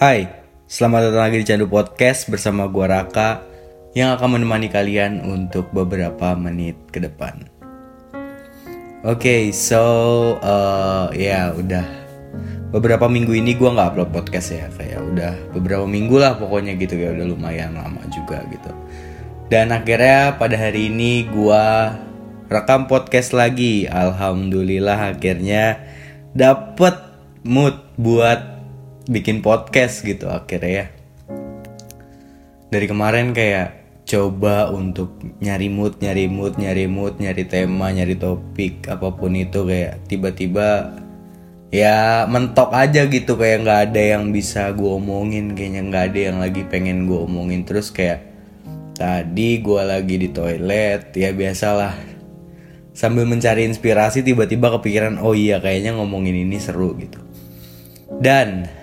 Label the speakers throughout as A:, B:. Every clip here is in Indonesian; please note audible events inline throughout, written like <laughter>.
A: Hai, selamat datang lagi di Candu Podcast bersama gua Raka yang akan menemani kalian untuk beberapa menit ke depan. Oke, okay, so uh, ya udah beberapa minggu ini gua nggak upload podcast ya, kayak udah beberapa minggu lah pokoknya gitu ya udah lumayan lama juga gitu. Dan akhirnya pada hari ini gua rekam podcast lagi. Alhamdulillah akhirnya dapet mood buat bikin podcast gitu akhirnya ya. Dari kemarin kayak coba untuk nyari mood nyari mood nyari mood nyari tema nyari topik apa pun itu kayak tiba-tiba ya mentok aja gitu kayak nggak ada yang bisa gue omongin kayaknya nggak ada yang lagi pengen gue omongin. Terus kayak tadi gue lagi di toilet ya biasalah. Sambil mencari inspirasi tiba-tiba kepikiran oh iya kayaknya ngomongin ini seru gitu. Dan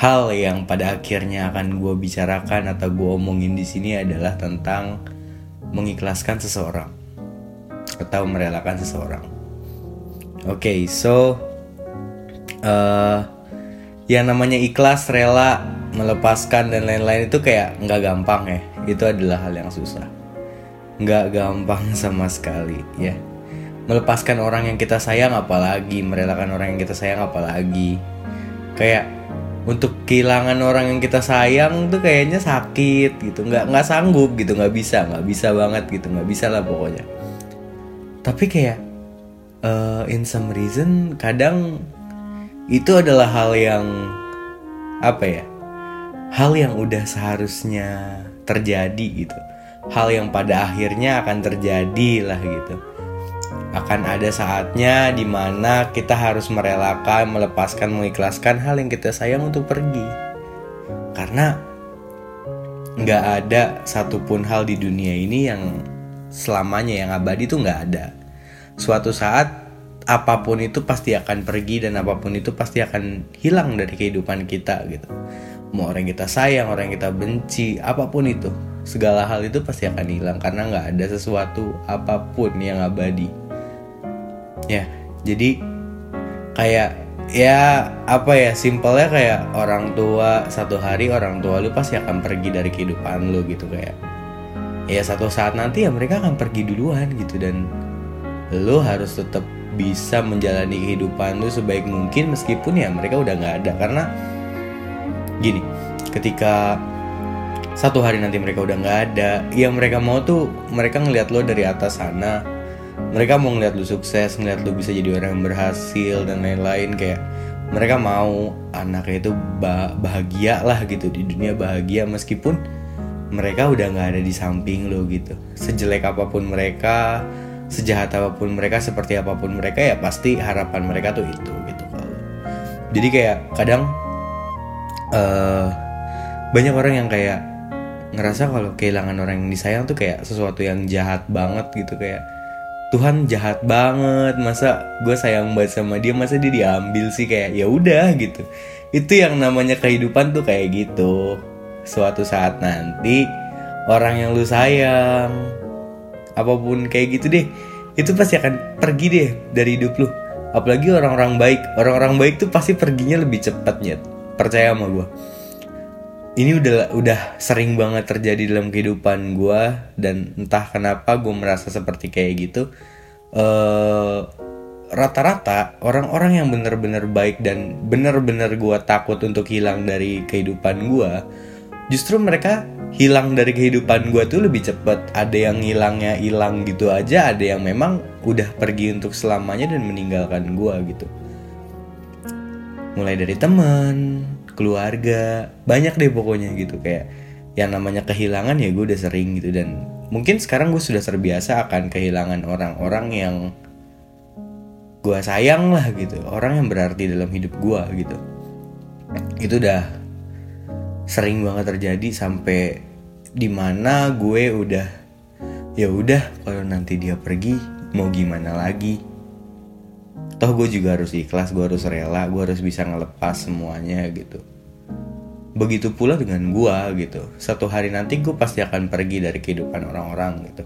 A: hal yang pada akhirnya akan gue bicarakan atau gue omongin di sini adalah tentang mengikhlaskan seseorang atau merelakan seseorang. Oke, okay, so uh, yang namanya ikhlas, rela, melepaskan dan lain-lain itu kayak nggak gampang ya. Itu adalah hal yang susah. Nggak gampang <laughs> sama sekali ya. Melepaskan orang yang kita sayang apalagi, merelakan orang yang kita sayang apalagi. Kayak untuk kehilangan orang yang kita sayang tuh kayaknya sakit gitu. Nggak nggak sanggup gitu. Nggak bisa nggak bisa banget gitu. Nggak bisa lah pokoknya. Tapi kayak uh, in some reason kadang itu adalah hal yang apa ya hal yang udah seharusnya terjadi gitu. Hal yang pada akhirnya akan terjadi lah gitu akan ada saatnya di mana kita harus merelakan, melepaskan, mengikhlaskan hal yang kita sayang untuk pergi. Karena nggak ada satupun hal di dunia ini yang selamanya yang abadi itu nggak ada. Suatu saat apa pun itu pasti akan pergi dan apa pun itu pasti akan hilang dari kehidupan kita gitu. Mau orang kita sayang, orang kita benci, apa pun itu, segala hal itu pasti akan hilang karena nggak ada sesuatu apa pun yang abadi ya jadi kayak ya apa ya simpelnya kayak orang tua satu hari orang tua lu pasti akan pergi dari kehidupan lu gitu kayak ya satu saat nanti ya mereka akan pergi duluan gitu dan lu harus tetap bisa menjalani kehidupan lu sebaik mungkin meskipun ya mereka udah nggak ada. Karena gini ketika satu hari nanti mereka udah nggak ada yang mereka mau tuh mereka ngelihat lo dari atas sana mereka mau ngeliat lu sukses ngeliat lu bisa jadi orang yang berhasil dan lain-lain kayak mereka mau anaknya itu bahagia lah gitu di dunia bahagia meskipun mereka udah nggak ada di samping lo gitu. Sejelek apa pun mereka sejahat apa pun mereka seperti apa pun mereka ya pasti harapan mereka tuh itu gitu kalau. Jadi kayak kadang uh, banyak orang yang kayak ngerasa kalau kehilangan orang yang disayang tuh kayak sesuatu yang jahat banget gitu kayak Tuhan jahat banget masa gue sayang banget sama dia masa dia diambil sih kayak ya udah gitu. Itu yang namanya kehidupan tuh kayak gitu. Suatu saat nanti orang yang lu sayang apa pun kayak gitu deh itu pasti akan pergi deh dari hidup lu. Apalagi orang-orang baik. Orang-orang baik tuh pasti perginya lebih cepatnya. Percaya sama gue ini udah udah sering banget terjadi dalam kehidupan gue dan entah kenapa gue merasa seperti kayak gitu. Eh, rata-rata orang-orang yang bener-bener baik dan bener-bener gue takut untuk hilang dari kehidupan gue justru mereka hilang dari kehidupan gue tuh lebih cepet. Ada yang hilangnya hilang gitu aja ada yang memang udah pergi untuk selamanya dan meninggalkan gue gitu. Mulai dari teman keluarga. Banyak deh pokoknya gitu kayak yang namanya kehilangan ya gue udah sering gitu. Dan mungkin sekarang gue sudah terbiasa akan kehilangan orang-orang yang gue sayang lah gitu. Orang yang berarti dalam hidup gue gitu. Itu udah sering banget terjadi sampai di mana gue udah ya udah kalau nanti dia pergi mau gimana lagi? Toh gue juga harus ikhlas gue harus rela gue harus bisa ngelepas semuanya gitu begitu pula dengan gue gitu. Satu hari nanti gue pasti akan pergi dari kehidupan orang-orang gitu.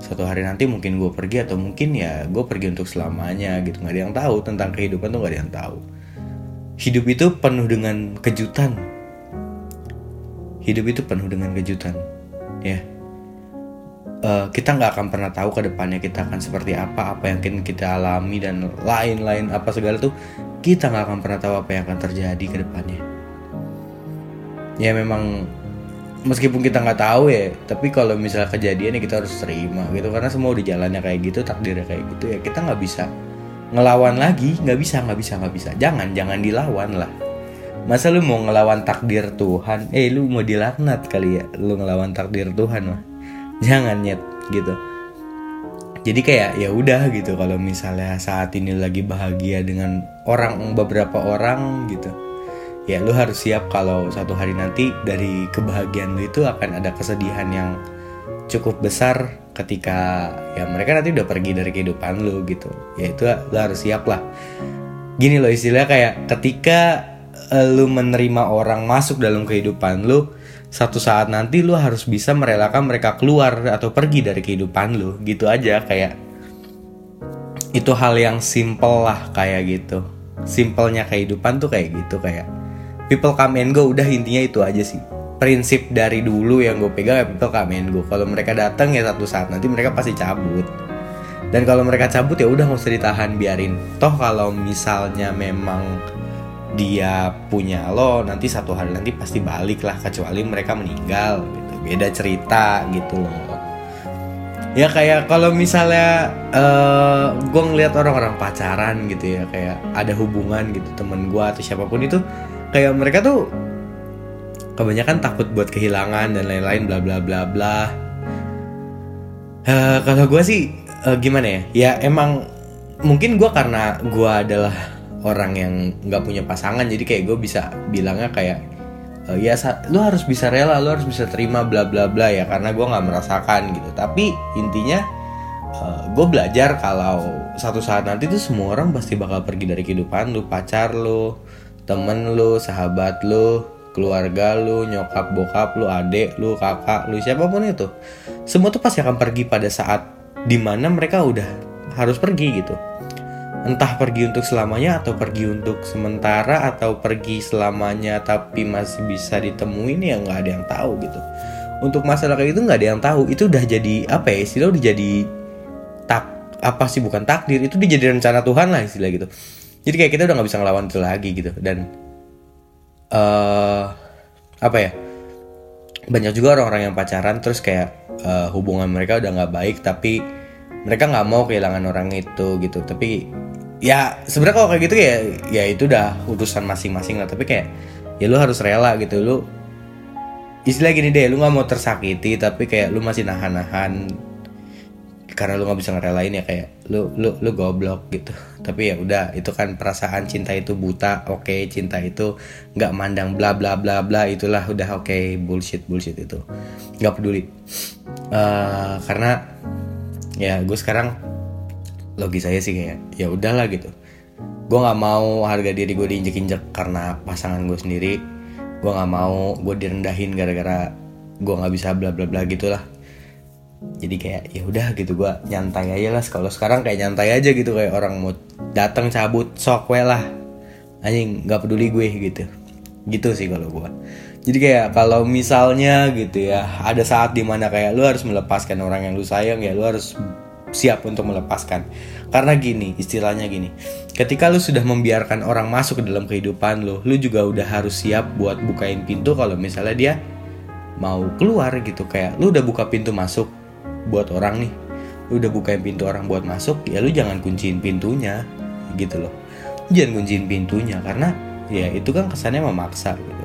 A: Satu hari nanti mungkin gue pergi atau mungkin ya gue pergi untuk selamanya gitu. Nggak ada yang tahu tentang kehidupan tuh nggak ada yang tahu. Hidup itu penuh dengan kejutan. Hidup itu penuh dengan kejutan ya. Uh, kita nggak akan pernah tahu ke depannya kita akan seperti apa apa yang kita alami dan lain-lain apa segala tuh kita nggak akan pernah tahu apa yang akan terjadi ke depannya ya memang meskipun kita nggak tahu ya tapi kalau misalnya kejadian ya kita harus terima gitu. Karena semua udah jalannya kayak gitu takdirnya kayak gitu ya kita nggak bisa ngelawan lagi. Nggak bisa nggak bisa nggak bisa. Jangan jangan dilawan lah. Masa lu mau ngelawan takdir Tuhan? Eh lu mau dilaknat kali ya? Lu ngelawan takdir Tuhan mah jangan nyet gitu. Jadi kayak ya udah gitu kalau misalnya saat ini lagi bahagia dengan orang beberapa orang gitu ya lu harus siap kalau satu hari nanti dari kebahagiaan lu itu akan ada kesedihan yang cukup besar ketika ya mereka nanti udah pergi dari kehidupan lu gitu. Ya itu lu harus siap lah. Gini loh istilahnya kayak ketika lu menerima orang masuk dalam kehidupan lu satu saat nanti lu harus bisa merelakan mereka keluar atau pergi dari kehidupan lu gitu aja kayak itu hal yang simple lah kayak gitu. Simpelnya kehidupan tuh kayak gitu kayak people come and go udah intinya itu aja sih. Prinsip dari dulu yang gue pegang ya people come and go. Kalau mereka datang ya satu saat nanti mereka pasti cabut. Dan kalau mereka cabut ya udah nggak usah ditahan biarin. Toh kalau misalnya memang dia punya lo nanti satu hari nanti pasti balik lah kecuali mereka meninggal. Gitu. Beda cerita gitu loh. Ya kayak kalau misalnya uh, eh, gue ngeliat orang-orang pacaran gitu ya kayak ada hubungan gitu temen gue atau siapa pun itu kayak mereka tuh kebanyakan takut buat kehilangan dan lain-lain bla bla bla bla. Uh, kalau gue sih uh, gimana ya? Ya emang mungkin gue karena gue adalah orang yang nggak punya pasangan jadi kayak gue bisa bilangnya kayak uh, ya lu harus bisa rela lu harus bisa terima bla bla bla ya karena gue nggak merasakan gitu. Tapi intinya uh, gue belajar kalau satu saat nanti tuh semua orang pasti bakal pergi dari kehidupan lu pacar lu temen lu sahabat lu keluarga lu nyokap bokap lu adik lu kakak lu siapa pun itu. Semua tuh pasti akan pergi pada saat di mana mereka udah harus pergi gitu. Entah pergi untuk selamanya atau pergi untuk sementara atau pergi selamanya tapi masih bisa ditemuin ya nggak ada yang tahu gitu. Untuk masalah kayak itu nggak ada yang tahu. Itu udah jadi apa ya istilah udah jadi tak apa sih bukan takdir. Itu udah jadi rencana Tuhan lah istilah gitu jadi kayak kita udah nggak bisa ngelawan itu lagi gitu. Dan uh, apa ya? Banyak juga orang-orang yang pacaran terus kayak uh, hubungan mereka udah nggak baik tapi mereka nggak mau kehilangan orang itu gitu. Tapi ya sebenarnya kalau kayak gitu ya ya itu udah urusan masing-masing lah. Tapi kayak ya lu harus rela gitu. Lu istilah gini deh lu nggak mau tersakiti tapi kayak lu masih nahan-nahan karena lu nggak bisa ngerelain ya kayak lu lu lu goblok gitu. Tapi ya udah itu kan perasaan cinta itu buta oke okay, cinta itu nggak mandang bla bla bla bla itulah udah oke okay, bullshit bullshit itu. Nggak peduli. Uh, karena ya gue sekarang logis saya sih kayak ya udahlah gitu. Gue nggak mau harga diri gue diinjek-injek karena pasangan gue sendiri. Gue nggak mau gue direndahin gara-gara gue nggak bisa bla bla bla gitulah jadi kayak ya udah gitu. Gue nyantai aja lah. Kalau sekarang kayak nyantai aja gitu. Kayak orang mau datang cabut sok we lah. Anjing nggak peduli gue gitu. Gitu sih kalau gue jadi kayak kalau misalnya gitu ya ada saat di mana kayak lu harus melepaskan orang yang lu sayang ya lu harus siap untuk melepaskan. Karena gini, istilahnya gini. Ketika lu sudah membiarkan orang masuk ke dalam kehidupan lu, lu juga udah harus siap buat bukain pintu kalau misalnya dia mau keluar gitu. Kayak lu udah buka pintu masuk buat orang nih. Lu udah bukain pintu orang buat masuk, ya lu jangan kunciin pintunya gitu loh. Jangan kunciin pintunya karena ya itu kan kesannya memaksa gitu.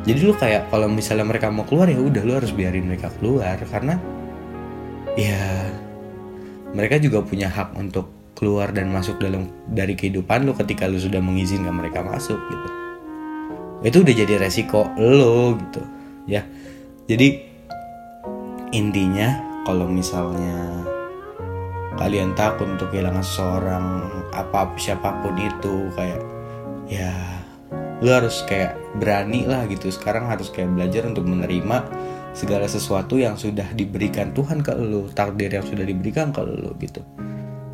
A: Jadi lu kayak kalau misalnya mereka mau keluar ya udah lu harus biarin mereka keluar karena ya mereka juga punya hak untuk keluar dan masuk dalam dari kehidupan lo ketika lo sudah mengizinkan mereka masuk gitu itu udah jadi resiko lo gitu ya jadi intinya kalau misalnya kalian takut untuk kehilangan seseorang apa siapa pun itu kayak ya lo harus kayak berani lah gitu sekarang harus kayak belajar untuk menerima segala sesuatu yang sudah diberikan Tuhan ke lo takdir yang sudah diberikan ke lo gitu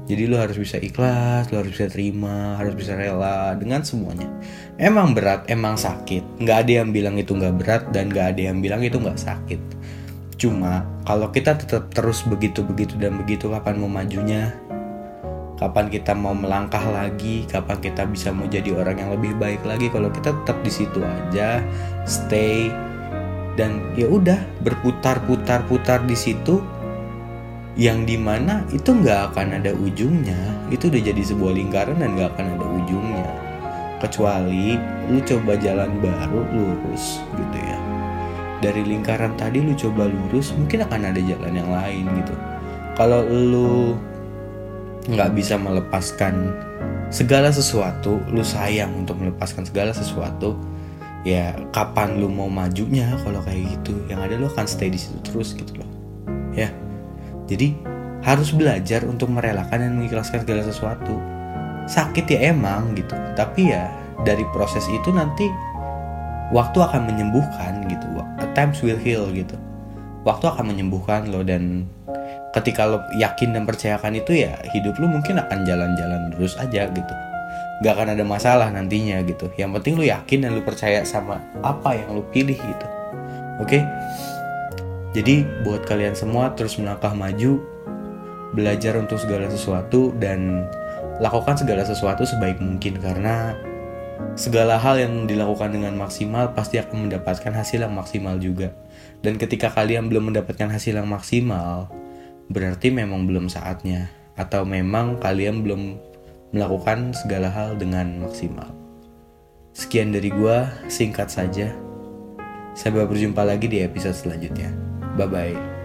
A: Jadi lu harus bisa ikhlas, lu harus bisa terima, harus bisa rela dengan semuanya. Emang berat, emang sakit. Nggak ada yang bilang itu nggak berat dan nggak ada yang bilang itu nggak sakit. Cuma kalau kita tetap terus begitu-begitu dan begitu kapan mau majunya? Kapan kita mau melangkah lagi? Kapan kita bisa mau jadi orang yang lebih baik lagi? Kalau kita tetap di situ aja, stay dan ya udah berputar-putar-putar di situ yang di mana itu nggak akan ada ujungnya itu udah jadi sebuah lingkaran dan nggak akan ada ujungnya kecuali lu coba jalan baru lurus dari lingkaran tadi lu coba lurus mungkin akan ada jalan yang lain gitu. Kalau lu nggak bisa melepaskan segala sesuatu lu sayang untuk melepaskan segala sesuatu ya kapan lu mau majunya kalau kayak gitu? Yang ada lu akan stay di situ terus gitu loh. Ya. Jadi harus belajar untuk merelakan dan mengikhlaskan segala sesuatu. Sakit ya emang gitu, tapi ya dari proses itu nanti waktu akan menyembuhkan gitu. Times will heal gitu. Waktu akan menyembuhkan lo dan ketika lo yakin dan percayakan itu ya hidup lo mungkin akan jalan-jalan terus aja gitu. Gak akan ada masalah nantinya gitu. Yang penting lo yakin dan lo percaya sama apa yang lo pilih gitu. Oke? Okay? Jadi buat kalian semua terus melangkah maju, belajar untuk segala sesuatu dan lakukan segala sesuatu sebaik mungkin karena segala hal yang dilakukan dengan maksimal pasti akan mendapatkan hasil yang maksimal juga. Dan ketika kalian belum mendapatkan hasil yang maksimal, berarti memang belum saatnya atau memang kalian belum melakukan segala hal dengan maksimal. Sekian dari gua, singkat saja. Sampai berjumpa lagi di episode selanjutnya. Bye bye.